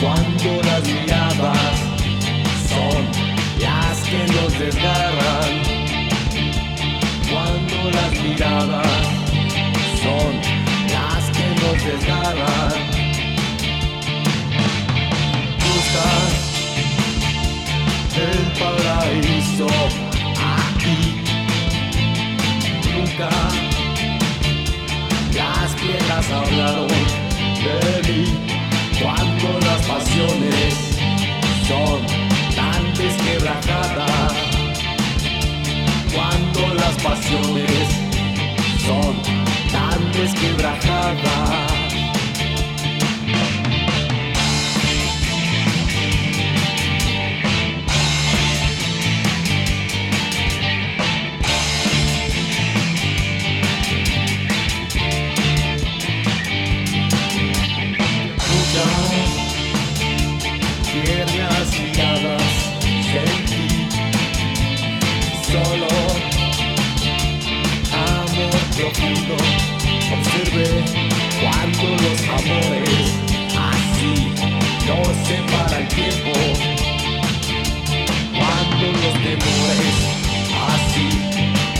cuando las miradas son las que nos desgarran. Cuando las miradas son las que nos desgarran. Buscas el paraíso aquí. Nunca las piedras hablaron pasiones son tan desquebrajadas. tiernas miradas sentí solo amores así no separa el tiempo cuando los temores así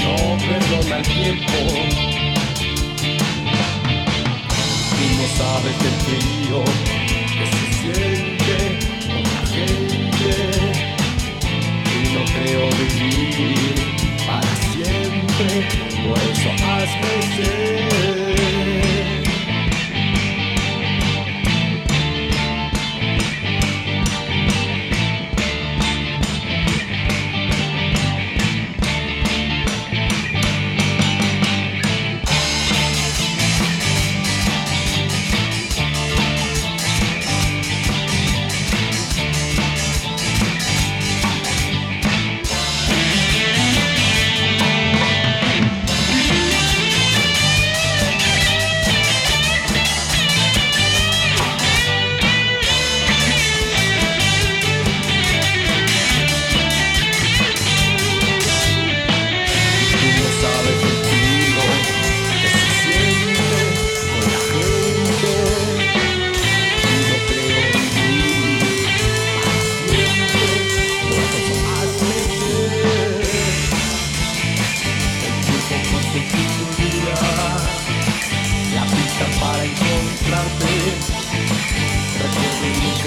no perdona el tiempo Tú no sabes del frío que se siente con la gente. Y no creo vivir para siempre, por eso hazme ser.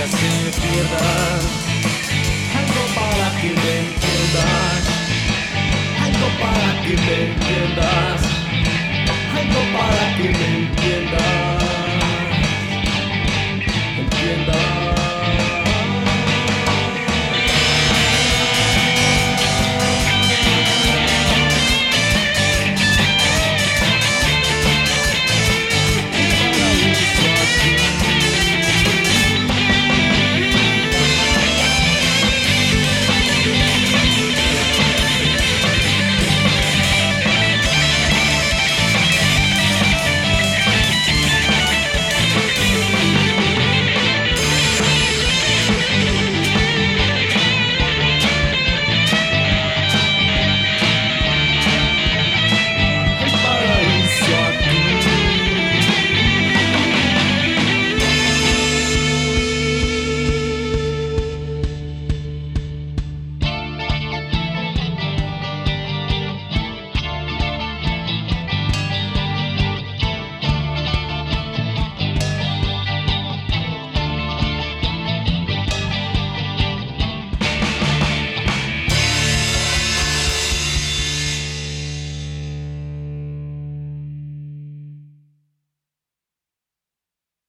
Recuerdo y nunca se pierdan, algo para que me entiendas algo para que me entiendas, algo